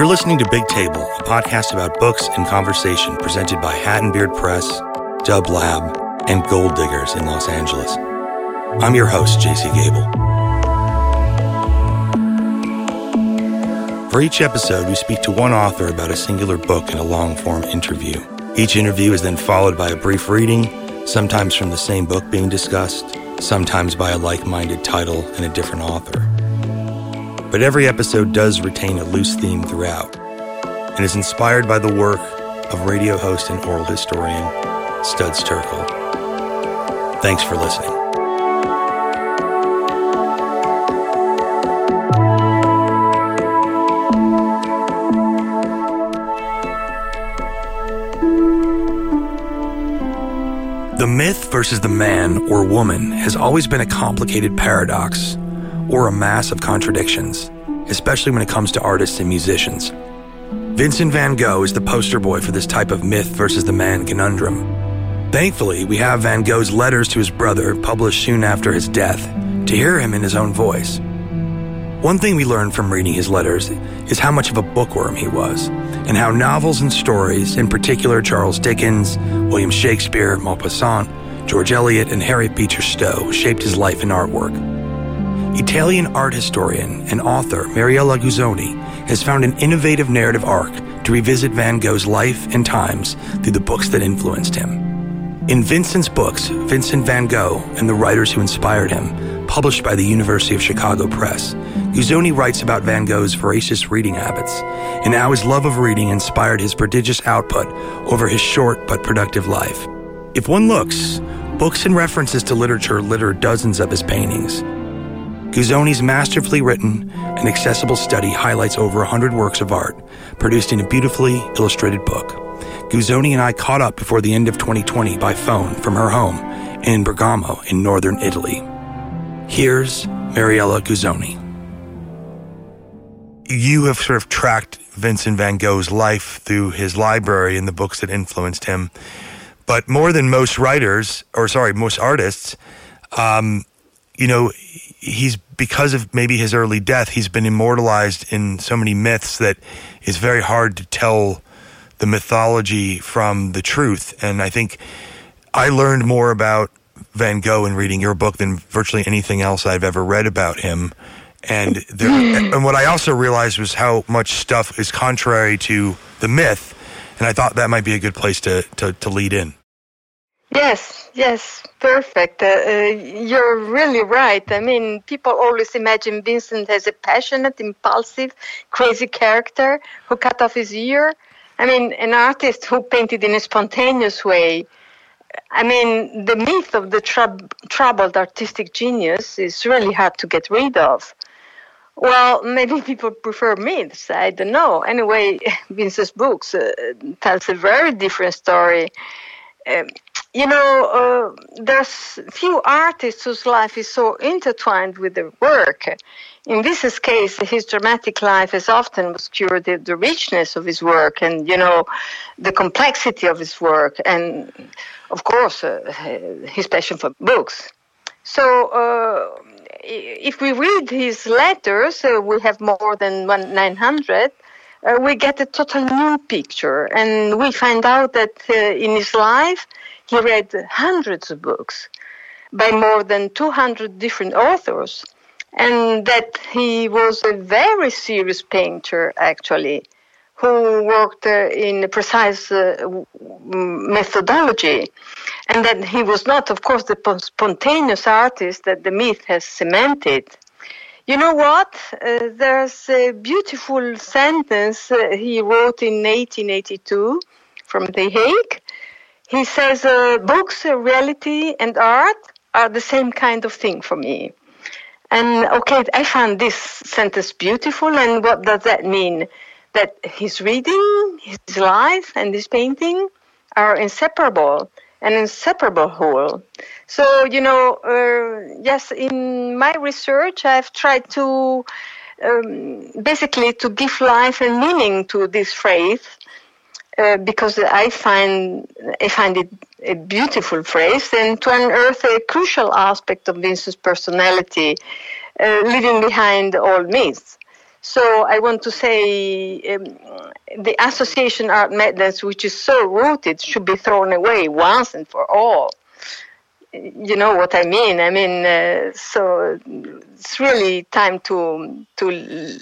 You're listening to Big Table, a podcast about books and conversation presented by Hat and Beard Press, Dub Lab, and Gold Diggers in Los Angeles. I'm your host, JC Gabel. For each episode, we speak to one author about a singular book in a long form interview. Each interview is then followed by a brief reading, sometimes from the same book being discussed, sometimes by a like minded title and a different author. But every episode does retain a loose theme throughout and is inspired by the work of radio host and oral historian Studs Terkel. Thanks for listening. The myth versus the man or woman has always been a complicated paradox or a mass of contradictions, especially when it comes to artists and musicians. Vincent van Gogh is the poster boy for this type of myth versus the man conundrum. Thankfully, we have Van Gogh's letters to his brother, published soon after his death, to hear him in his own voice. One thing we learned from reading his letters is how much of a bookworm he was, and how novels and stories, in particular Charles Dickens, William Shakespeare, Maupassant, George Eliot, and Harriet Beecher Stowe, shaped his life and artwork. Italian art historian and author Mariella Guzzoni has found an innovative narrative arc to revisit Van Gogh's life and times through the books that influenced him. In Vincent's books, Vincent van Gogh and the writers who inspired him, published by the University of Chicago Press, Guzzoni writes about Van Gogh's voracious reading habits and how his love of reading inspired his prodigious output over his short but productive life. If one looks, books and references to literature litter dozens of his paintings. Guzzoni's masterfully written and accessible study highlights over 100 works of art, produced in a beautifully illustrated book. Guzzoni and I caught up before the end of 2020 by phone from her home in Bergamo in northern Italy. Here's Mariella Guzzoni. You have sort of tracked Vincent van Gogh's life through his library and the books that influenced him. But more than most writers, or sorry, most artists, um, you know, he's because of maybe his early death, he's been immortalized in so many myths that it's very hard to tell the mythology from the truth. And I think I learned more about Van Gogh in reading your book than virtually anything else I've ever read about him. And there, and what I also realized was how much stuff is contrary to the myth. And I thought that might be a good place to, to, to lead in. Yes, yes, perfect. Uh, uh, you're really right. I mean, people always imagine Vincent as a passionate, impulsive, crazy character who cut off his ear. I mean, an artist who painted in a spontaneous way. I mean, the myth of the trub- troubled artistic genius is really hard to get rid of. Well, maybe people prefer myths. I don't know. Anyway, Vincent's books uh, tells a very different story. Um, you know, uh, there's few artists whose life is so intertwined with their work. In this case, his dramatic life has often obscured the, the, richness of his work and, you know, the complexity of his work and, of course, uh, his passion for books. So, uh, if we read his letters, uh, we have more than 900 uh, we get a total new picture. And we find out that uh, in his life, he read hundreds of books by more than 200 different authors, and that he was a very serious painter, actually, who worked uh, in a precise uh, methodology, and that he was not, of course, the spontaneous artist that the myth has cemented. You know what? Uh, there's a beautiful sentence uh, he wrote in 1882 from The Hague. He says, uh, Books, reality, and art are the same kind of thing for me. And okay, I found this sentence beautiful. And what does that mean? That his reading, his life, and his painting are inseparable an inseparable whole. So, you know, uh, yes, in my research, I've tried to um, basically to give life and meaning to this phrase uh, because I find I find it a beautiful phrase and to unearth a crucial aspect of Vincent's personality, uh, leaving behind all myths. So I want to say um, the association art methods, which is so rooted, should be thrown away once and for all. You know what I mean? I mean, uh, so it's really time to to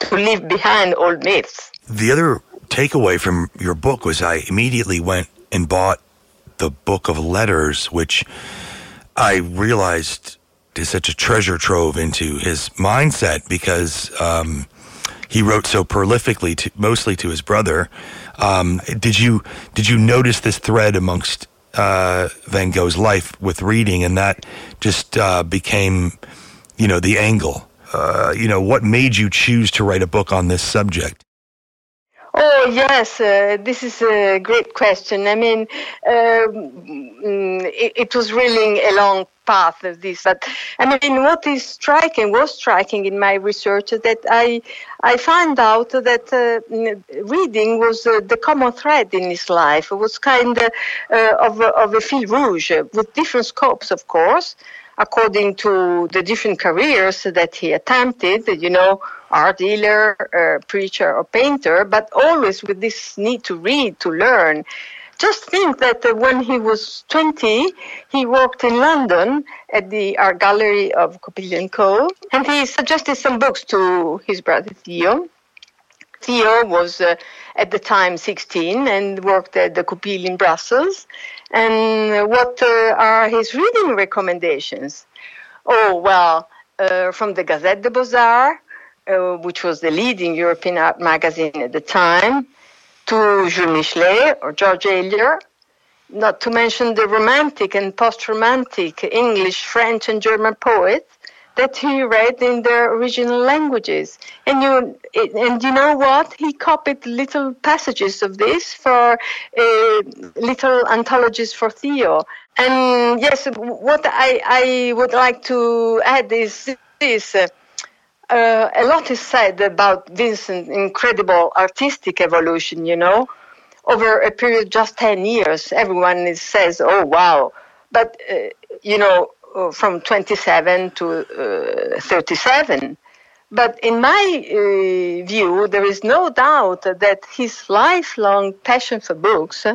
to leave behind old myths. The other takeaway from your book was I immediately went and bought the book of letters, which I realized is such a treasure trove into his mindset because um, he wrote so prolifically, to, mostly to his brother. Um, did you did you notice this thread amongst uh, Van Gogh's life with reading, and that just uh, became, you know, the angle? Uh, you know, what made you choose to write a book on this subject? Oh, yes, uh, this is a great question. I mean, um, it, it, was really a long path of this, but I mean, what is striking, was striking in my research that I, I found out that uh, reading was uh, the common thread in his life. It was kind of, uh, of, of a fil rouge with different scopes, of course according to the different careers that he attempted, you know, art dealer, uh, preacher, or painter, but always with this need to read, to learn. Just think that uh, when he was 20, he worked in London at the art gallery of Goupil & Co. And he suggested some books to his brother Theo. Theo was uh, at the time 16 and worked at the Goupil in Brussels. And what uh, are his reading recommendations? Oh, well, uh, from the Gazette des Beaux-Arts, uh, which was the leading European art magazine at the time, to Jules Michelet or George Eliot, not to mention the romantic and post-romantic English, French, and German poets that he read in their original languages. And you, and you know what? He copied little passages of this for uh, little anthologies for Theo. And yes, what I, I would like to add is this. Uh, uh, a lot is said about Vincent's incredible artistic evolution, you know, over a period of just 10 years. Everyone is, says, oh, wow. But, uh, you know, uh, from 27 to uh, 37. But in my uh, view, there is no doubt that his lifelong passion for books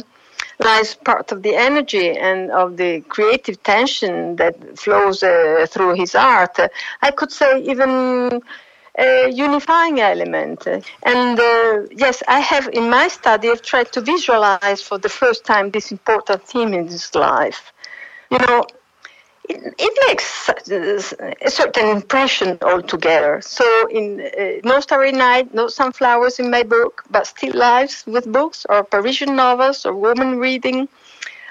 lies part of the energy and of the creative tension that flows uh, through his art. I could say even a unifying element. And uh, yes, I have in my study, I've tried to visualize for the first time this important theme in his life. You know, it, makes a certain impression altogether. So, in uh, No Starry Night, No Sunflowers in my book, but Still Lives with Books, or Parisian novels, or Woman Reading.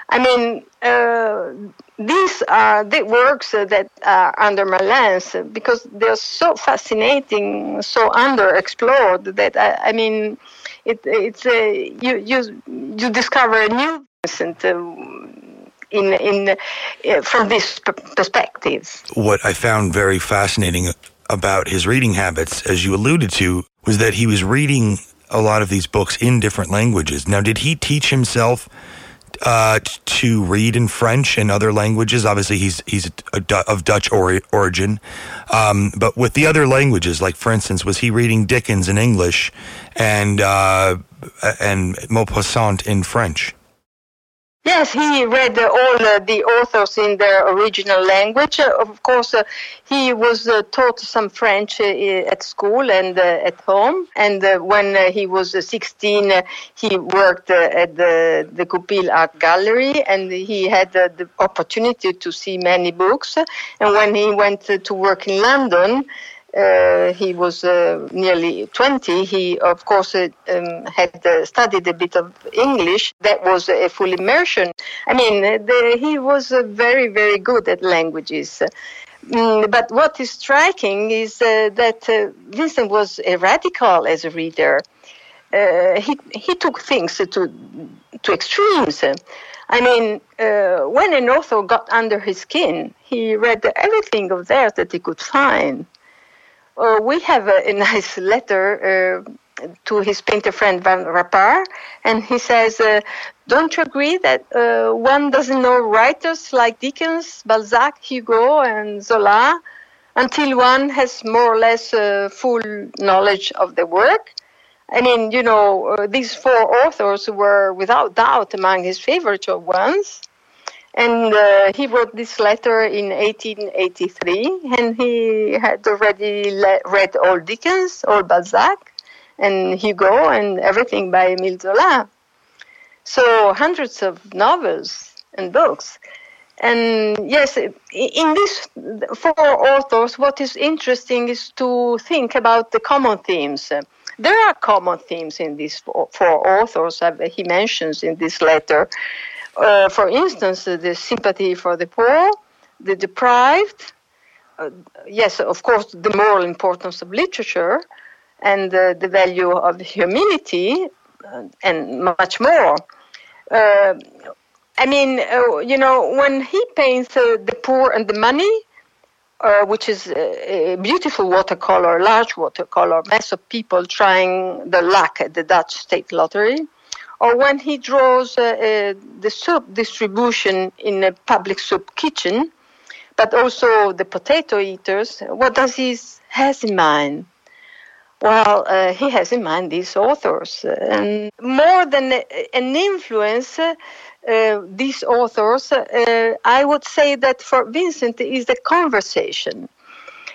I mean, uh, these are the works that are under my lens because they're so fascinating, so underexplored that I, I mean, it, it's a, you you you discover a new Vincent. Uh, in in uh, from this p- perspective. What I found very fascinating about his reading habits, as you alluded to, was that he was reading a lot of these books in different languages. Now, did he teach himself? Uh, to read in French and other languages. Obviously, he's he's of Dutch or- origin, um, but with the other languages, like for instance, was he reading Dickens in English and uh, and Maupassant in French? Yes, he read uh, all uh, the authors in their original language. Uh, of course, uh, he was uh, taught some French uh, at school and at home. And when he was 16, he worked at the, the Goupil Art Gallery and he had the opportunity to see many books. And when he went to work in London, uh, he was uh, nearly 20, he, of course, uh, um, had uh, studied a bit of English. That was a full immersion. I mean, the, he was uh, very, very good at languages. Mm, but what is striking is uh, that Vincent was a radical as a reader. he, he took things to, to extremes. I mean, when an author got under his skin, he read everything of theirs that he could find. Uh, we have a, a nice letter uh, to his painter friend Van Rappard, and he says, uh, "Don't you agree that one doesn't know writers like Dickens, Balzac, Hugo, and Zola?" until one has more or less uh, full knowledge of the work. I mean, you know, uh, these four authors were without doubt among his favorite ones. And uh, he wrote this letter in 1883, and he had already le- read all Dickens, all Balzac, and Hugo, and everything by Emile Zola. So hundreds of novels and books. And yes, in these four authors, what is interesting is to think about the common themes. There are common themes in these four, authors he mentions in this letter. Uh, for instance, the sympathy for the poor, the deprived, uh, yes, of course, the moral importance of literature, and uh, the value of humility, uh, and much more. Uh, I mean, uh, you know, when he paints uh, the poor and the money, which is a, beautiful watercolor, large watercolor, mass of people trying the luck at the Dutch state lottery, or when he draws uh, uh, the soup distribution in a public soup kitchen, but also the potato eaters, what does he has in mind? Well, uh, he has in mind these authors. And more than an influence, uh, these authors, uh, I would say that for Vincent is the conversation.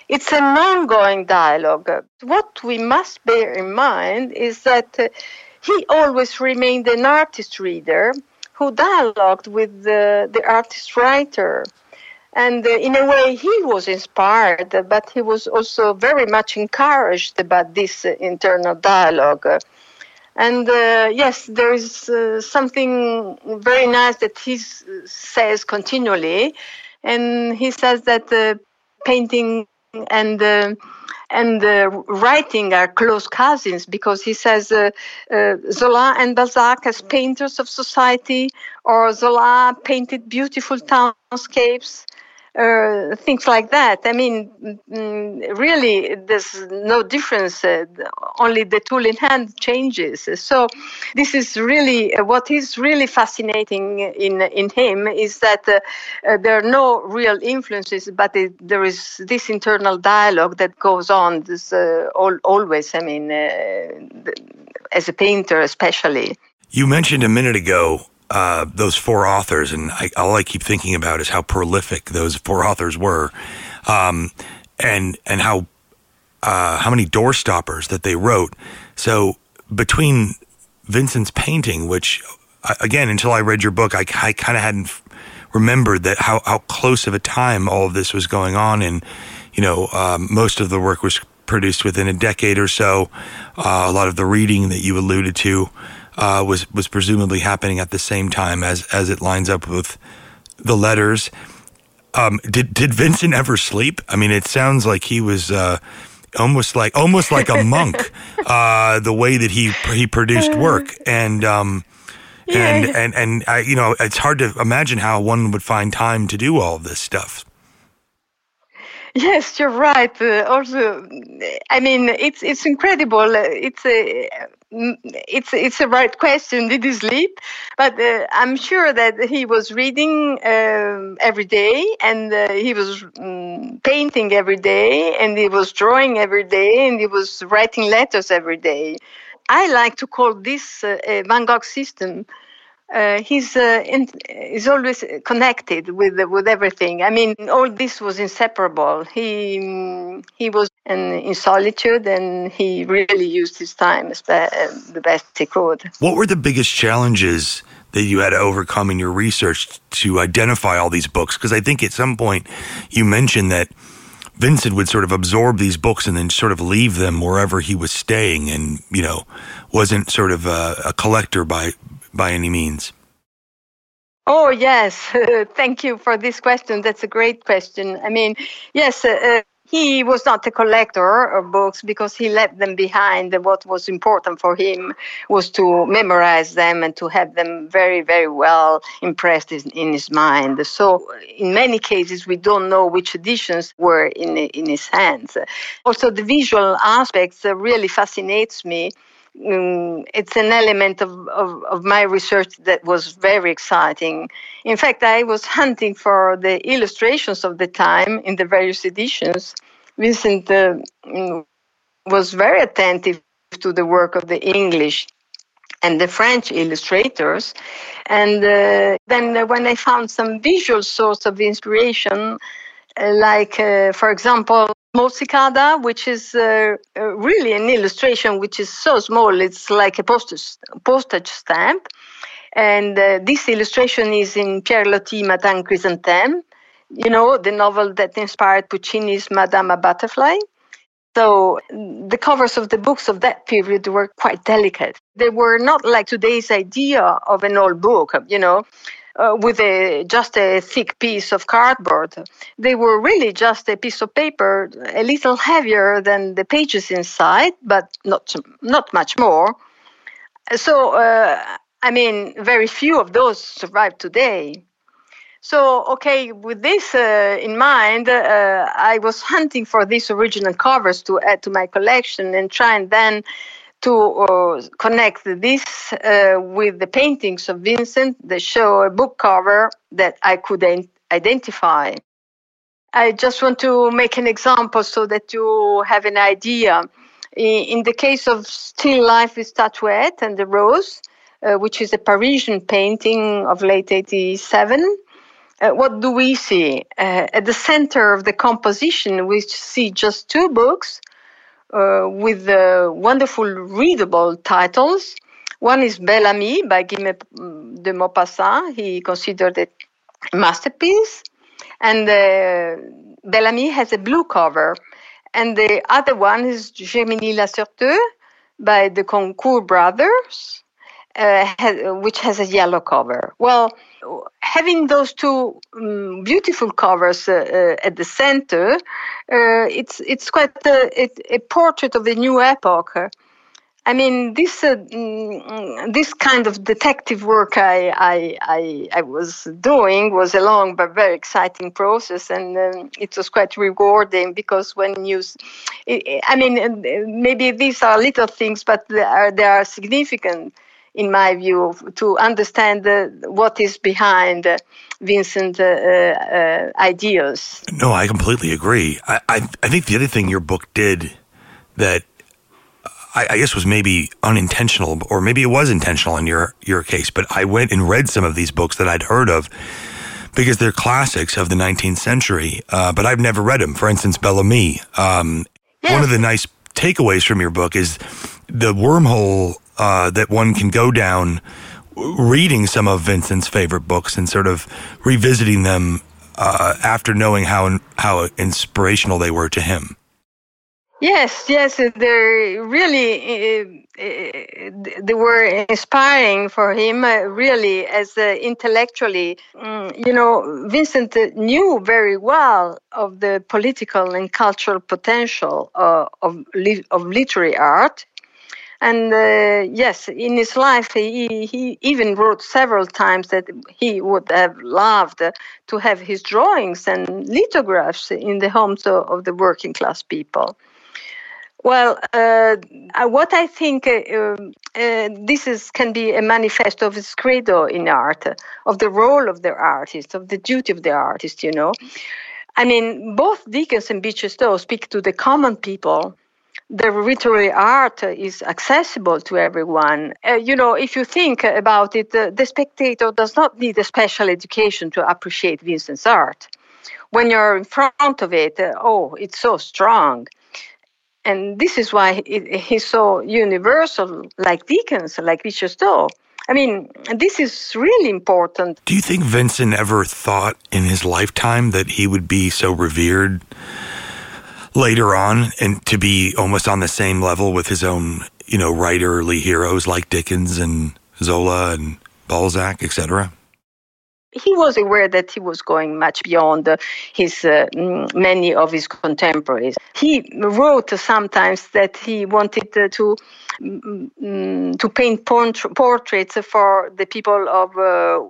It's an ongoing dialogue. What we must bear in mind is that uh, he always remained an artist reader who dialogued with the, the artist writer. And uh, in a way, he was inspired, but he was also very much encouraged about this uh, internal dialogue. And uh, yes, there is uh, something very nice that he says continually. And he says that painting and and uh, writing are close cousins because he says uh, Zola and Balzac as painters of society, or Zola painted beautiful townscapes, uh, things like that. I mean, mm, really, there's no difference. Uh, only the tool in hand changes. So, this is really uh, what is really fascinating in in him is that uh, uh, there are no real influences, but it, there is this internal dialogue that goes on. This uh, all, always. I mean, as a painter, especially. You mentioned a minute ago uh, those four authors, and I, all I keep thinking about is how prolific those four authors were, um, and and how uh, how many door stoppers that they wrote. So between Vincent's painting, which again, until I read your book, I, I kind of hadn't remembered that how how close of a time all of this was going on, and you know, um, most of the work was produced within a decade or so. Uh, a lot of the reading that you alluded to uh, was was presumably happening at the same time as as it lines up with the letters. Um, did did Vincent ever sleep? I mean, it sounds like he was uh, almost like almost like a monk. Uh, the way that he he produced work and. Um, yeah. And and and I, you know, it's hard to imagine how one would find time to do all this stuff. Yes, you're right. Uh, also, I mean, it's it's incredible. It's a it's it's a right question. Did he sleep? But uh, I'm sure that he was reading uh, every day, and uh, he was um, painting every day, and he was drawing every day, and he was writing letters every day. I like to call this uh, a Van Gogh system uh, he's uh, in, he's always connected with with everything. I mean, all this was inseparable. He he was in, in solitude, and he really used his time as be, the best he could. What were the biggest challenges? That you had to overcome in your research to identify all these books? Because I think at some point you mentioned that Vincent would sort of absorb these books and then sort of leave them wherever he was staying, and you know, wasn't sort of a, a collector by by any means? Oh, yes. Thank you for this question. That's a great question. I mean, yes, uh, uh, he was not a collector of books because he left them behind. What was important for him was to memorize them and to have them very, very well impressed in his mind. So, in many cases, we don't know which editions were in, in his hands. Also, the visual aspects uh, really fascinates me um, it's an element of, of, of, my research that was very exciting. In fact, I was hunting for the illustrations of the time in the various editions. Vincent uh, mm, was very attentive to the work of the English and the French illustrators. And uh, then when I found some visual source of inspiration, uh, like, uh, for example, Mozzicato, which is uh, uh, really an illustration which is so small, it's like a postage, postage stamp. And uh, this illustration is in Pierre Loti, Madame Chrysanthème, you know, the novel that inspired Puccini's Madame Butterfly. So the covers of the books of that period were quite delicate. They were not like today's idea of an old book, you know, uh, with a just a thick piece of cardboard. They were really just a piece of paper, a little heavier than the pages inside, but not not much more. So uh, I mean, very few of those survive today. So, okay, with this uh, in mind, uh, I was hunting for these original covers to add to my collection and trying then to uh, connect this uh, with the paintings of Vincent that show a book cover that I could identify. I just want to make an example so that you have an idea. In the case of Still Life with Statuette and the Rose, uh, which is a Parisian painting of late 87, uh, what do we see? Uh, at the center of the composition, we see just two books with wonderful readable titles. One is Bel Ami by Guy de Maupassant. He considered it a masterpiece. And uh, Bel Ami has a blue cover. And the other one is Germinie Lacerteux by the Goncourt brothers, uh, has, which has a yellow cover. Well, having those two um, beautiful covers uh, uh, at the center, uh, it's it's quite a, a, portrait of the new epoch. I mean, this uh, mm, this kind of detective work I, I, I, I, was doing was a long but very exciting process, and um, it was quite rewarding because when you, I mean, maybe these are little things, but they are, they are significant in my view, to understand what is behind uh, Vincent's uh, uh, ideas. No, I completely agree. I, I, I, think the other thing your book did that I, I guess was maybe unintentional, or maybe it was intentional in your, your case, but I went and read some of these books that I'd heard of because they're classics of the 19th century, uh, but I've never read them. For instance, Bel Ami. Um, yes. One of the nice takeaways from your book is the wormhole uh, that one can go down reading some of Vincent's favorite books and sort of revisiting them uh, after knowing how how inspirational they were to him. Yes, yes, they really uh, they were inspiring for him. Uh, really, as uh, intellectually, mm, you know, Vincent knew very well of the political and cultural potential uh, of of literary art. And uh, yes, in his life, he, he even wrote several times that he would have loved to have his drawings and lithographs in the homes of, the working class people. Well, uh, what I think uh, um, uh, this is can be a manifesto of his credo in art, of the role of the artist, of the duty of the artist. You know, I mean, both Dickens and Beecher Stowe speak to the common people the literary art is accessible to everyone. Uh, you know, if you think about it, uh, the spectator does not need a special education to appreciate Vincent's art. When you're in front of it, uh, oh, it's so strong. And this is why it, he's so universal, like Dickens, like Beecher Stowe. I mean, this is really important. Do you think Vincent ever thought in his lifetime that he would be so revered? Later on and to be almost on the same level with his own, you know, writerly heroes like Dickens and Zola and Balzac, etc.? He was aware that he was going much beyond his uh, many of his contemporaries. He wrote sometimes that he wanted to mm, to paint portraits for the people of uh,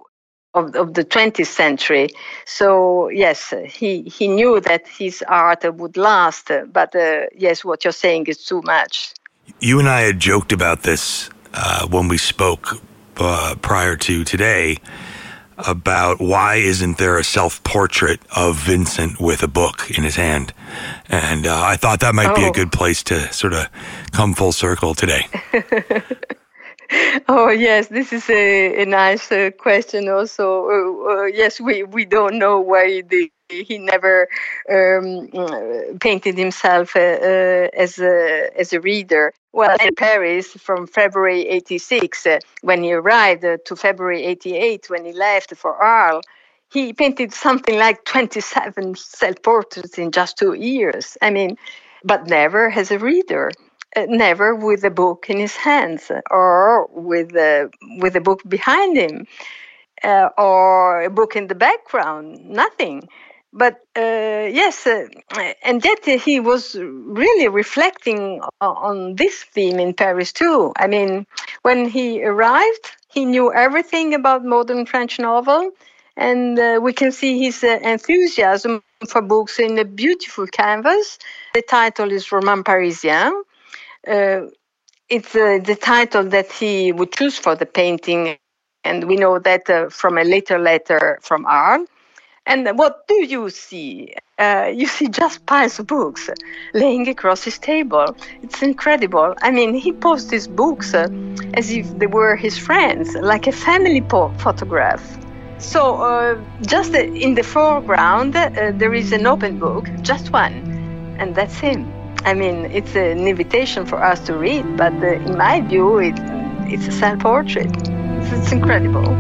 of, of the 20th century. So yes, he, he knew that his art would last, but uh, yes, what you're saying is too much. You and I had joked about this uh, when we spoke uh, prior to today about why isn't there a self portrait of Vincent with a book in his hand? And uh, I thought that might oh. be a oh. good place to sort of come full circle today. oh yes, this is a, a nice uh, question. Also, uh, uh, yes, we, we don't know why the he never um, painted himself uh, uh, as a as a reader. Well, in Paris from February '86, uh, when he arrived, uh, to February '88 when he left for Arles, he painted something like 27 self-portraits in just two years. I mean, but never as a reader. Uh, never with a book in his hands or with a, with a book behind him uh, or a book in the background, nothing. But uh, yes, uh, and yet he was really reflecting on this theme in Paris too. I mean, when he arrived, he knew everything about modern French novel, and uh, we can see his uh, enthusiasm for books in a beautiful canvas. The title is Roman Parisien. Uh, it's uh, the title that he would choose for the painting, and we know that from a later letter from Arles. And what do you see? Uh, you see just piles of books laying across his table. It's incredible. I mean, he posts his books uh, as if they were his friends, like a family po- photograph. So, uh, just in the foreground, uh, there is an open book, just one, and that's him. I mean, it's an invitation for us to read, but uh, in my view, it, it's a self portrait. It's, it's incredible.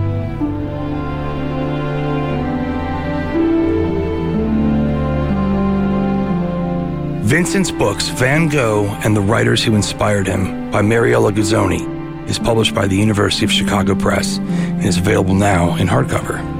Vincent's books, Van Gogh and the Writers Who Inspired Him by Mariella Guzzoni, is published by the University of Chicago Press and is available now in hardcover.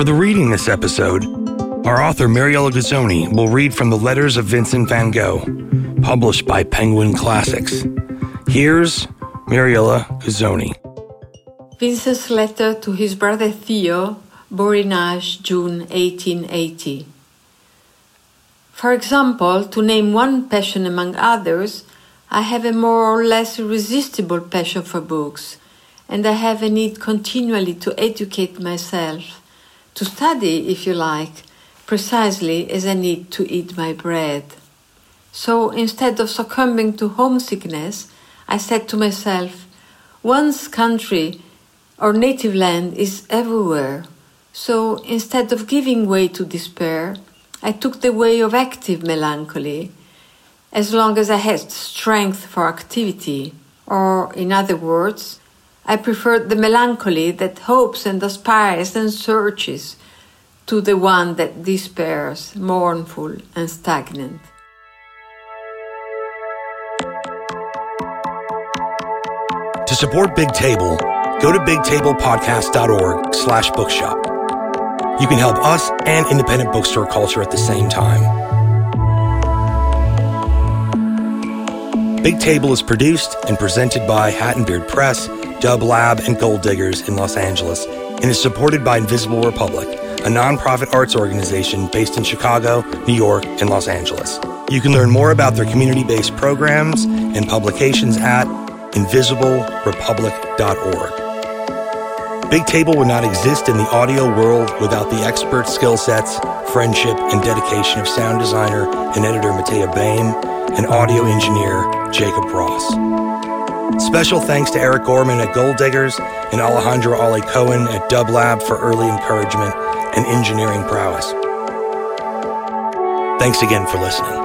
For the reading this episode, our author Mariella Guzzoni will read from the Letters of Vincent van Gogh, published by Penguin Classics. Here's Mariella Guzzoni. Vincent's letter to his brother Theo, Borinage, June 1880. For example, to name one passion among others, I have a more or less irresistible passion for books, and I have a need continually to educate myself to study, if you like, precisely as I need to eat my bread. So instead of succumbing to homesickness, I said to myself, one's country or native land is everywhere. So instead of giving way to despair, I took the way of active melancholy, as long as I had strength for activity, or in other words, I preferred the melancholy that hopes and aspires and searches to the one that despairs, mournful and stagnant. To support Big Table, go to bigtablepodcast.org slash bookshop. You can help us and independent bookstore culture at the same time. Big Table is produced and presented by Hat and Beard Press Dub Lab, and Gold Diggers in Los Angeles, and is supported by Invisible Republic, a nonprofit arts organization based in Chicago, New York, and Los Angeles. You can learn more about their community based programs and publications at invisiblerepublic.org. Big Table would not exist in the audio world without the expert skill sets, friendship, and dedication of sound designer and editor Matea Bain and audio engineer Jacob Ross. Special thanks to Eric Gorman at Gold Diggers and Alejandro Ali Cohen at Dub Lab for early encouragement and engineering prowess. Thanks again for listening.